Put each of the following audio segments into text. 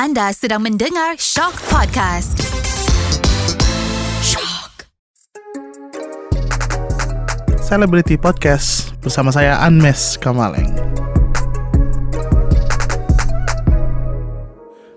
Anda sedang mendengar Shock Podcast. Shock. Celebrity Podcast bersama saya Anmes Kamaleng.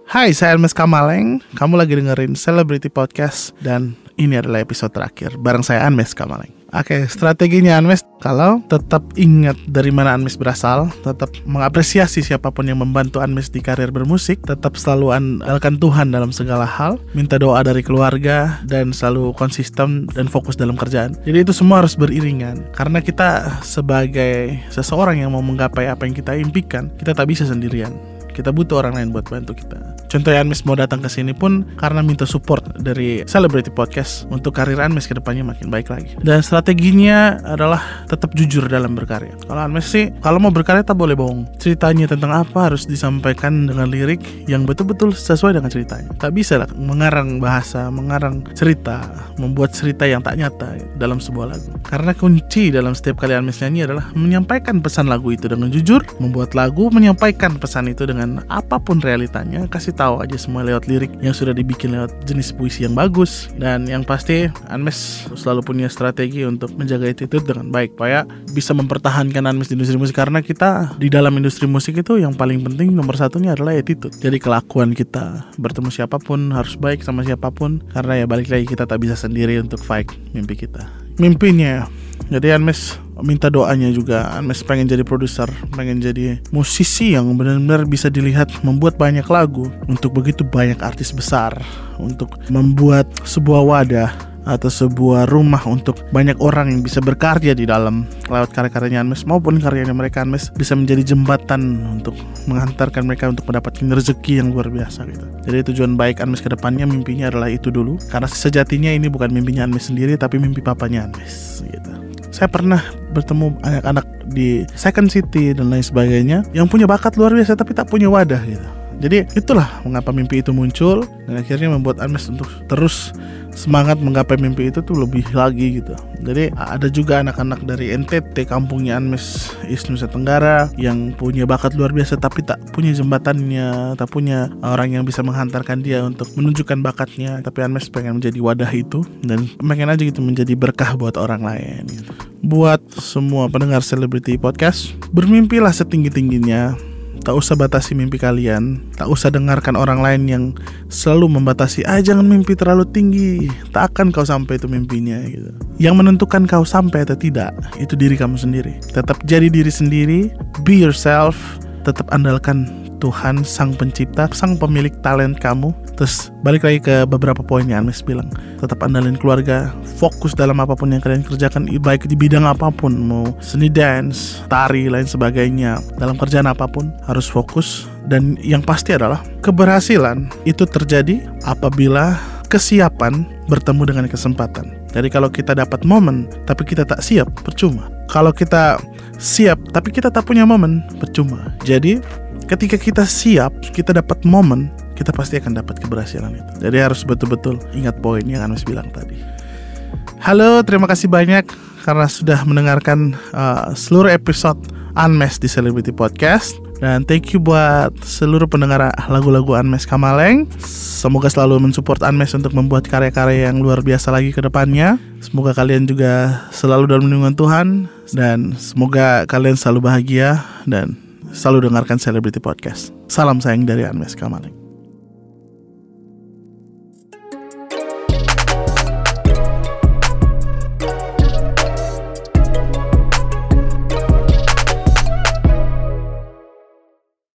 Hai, saya Anmes Kamaleng. Kamu lagi dengerin Celebrity Podcast dan ini adalah episode terakhir bareng saya Anmes Kamaleng. Oke, strateginya Anmes kalau tetap ingat dari mana Anmes berasal, tetap mengapresiasi siapa pun yang membantu Anmes di karir bermusik, tetap selalu andalkan Tuhan dalam segala hal, minta doa dari keluarga dan selalu konsisten dan fokus dalam kerjaan. Jadi itu semua harus beriringan karena kita sebagai seseorang yang mau menggapai apa yang kita impikan, kita tak bisa sendirian. Kita butuh orang lain buat bantu kita. Contohnya Anmes mau datang ke sini pun karena minta support dari Celebrity Podcast untuk karir Anmes ke depannya makin baik lagi. Dan strateginya adalah tetap jujur dalam berkarya. Kalau Anmes sih, kalau mau berkarya tak boleh bohong. Ceritanya tentang apa harus disampaikan dengan lirik yang betul-betul sesuai dengan ceritanya. Tak bisa lah mengarang bahasa, mengarang cerita, membuat cerita yang tak nyata dalam sebuah lagu. Karena kunci dalam setiap kali Anmes nyanyi adalah menyampaikan pesan lagu itu dengan jujur, membuat lagu, menyampaikan pesan itu dengan apa pun realitanya kasih tahu aja semua lewat lirik yang sudah dibikin lewat jenis puisi yang bagus. Dan yang pasti Anmes selalu punya strategi untuk menjaga itu dengan baik supaya bisa mempertahankan Anmes di industri musik. Karena kita di dalam industri musik itu yang paling penting nomor satunya adalah attitude. Jadi kelakuan kita bertemu siapa pun harus baik sama siapa pun karena ya balik lagi kita tak bisa sendiri untuk fight mimpi kita. Mimpinya. Jadi Anmes minta doanya juga Anmes pengen jadi produser pengen jadi musisi yang benar-benar bisa dilihat membuat banyak lagu untuk begitu banyak artis besar untuk membuat sebuah wadah atau sebuah rumah untuk banyak orang yang bisa berkarya di dalam lewat karya-karyanya Anmes maupun karyanya mereka Anmes bisa menjadi jembatan untuk menghantarkan mereka untuk mendapatkan rezeki yang luar biasa gitu. Jadi tujuan baik Anmes ke depannya mimpinya adalah itu dulu karena sejatinya ini bukan mimpinya Anmes sendiri tapi mimpi papanya Anmes gitu. Saya pernah bertemu anak-anak di Second City dan lain sebagainya yang punya bakat luar biasa tapi tak punya wadah gitu. Jadi itulah mengapa mimpi itu muncul dan akhirnya membuat Anmes untuk terus semangat menggapai mimpi itu tuh lebih lagi gitu. Jadi ada juga anak-anak dari NTT kampungnya Anmes East Nusa Tenggara yang punya bakat luar biasa tapi tak punya jembatannya, tak punya orang yang bisa menghantarkan dia untuk menunjukkan bakatnya. Tapi Anmes pengen menjadi wadah itu dan pengen aja gitu menjadi berkah buat orang lain gitu. Buat semua pendengar Celebrity Podcast, bermimpilah setinggi-tingginya. Tak usah batasi mimpi kalian. Tak usah dengarkan orang lain yang Selalu membatasi Ah jangan mimpi terlalu tinggi. Tak akan kau sampai itu mimpinya gitu. Yang menentukan kau sampai atau tidak Itu diri kamu sendiri. Tetap jadi diri sendiri. Be yourself. Tetap andalkan Tuhan sang pencipta, sang pemilik talent kamu. Terus balik lagi ke beberapa poin yang Anmes bilang. Tetap andalin keluarga, fokus dalam apa pun yang kalian kerjakan, baik di bidang apa pun, mau seni dance, tari, lain sebagainya. Dalam kerjaan apa pun harus fokus dan yang pasti adalah keberhasilan itu terjadi apabila kesiapan bertemu dengan kesempatan. Jadi kalau kita dapat momen tapi kita tak siap, percuma. Kalau kita siap tapi kita tak punya momen, percuma. Jadi ketika kita siap, kita dapat momen, kita pasti akan dapat keberhasilan itu. Jadi harus betul-betul ingat poin yang Anus bilang tadi. Halo, terima kasih banyak karena sudah mendengarkan uh, seluruh episode Unmesh di Celebrity Podcast. Dan thank you buat seluruh pendengar lagu-lagu Unmesh Kamaleng. Semoga selalu mensupport Unmesh untuk membuat karya-karya yang luar biasa lagi ke depannya. Semoga kalian juga selalu dalam lindungan Tuhan. Dan semoga kalian selalu bahagia dan selalu dengarkan Celebrity Podcast. Salam sayang dari Unmesh Kamaleng.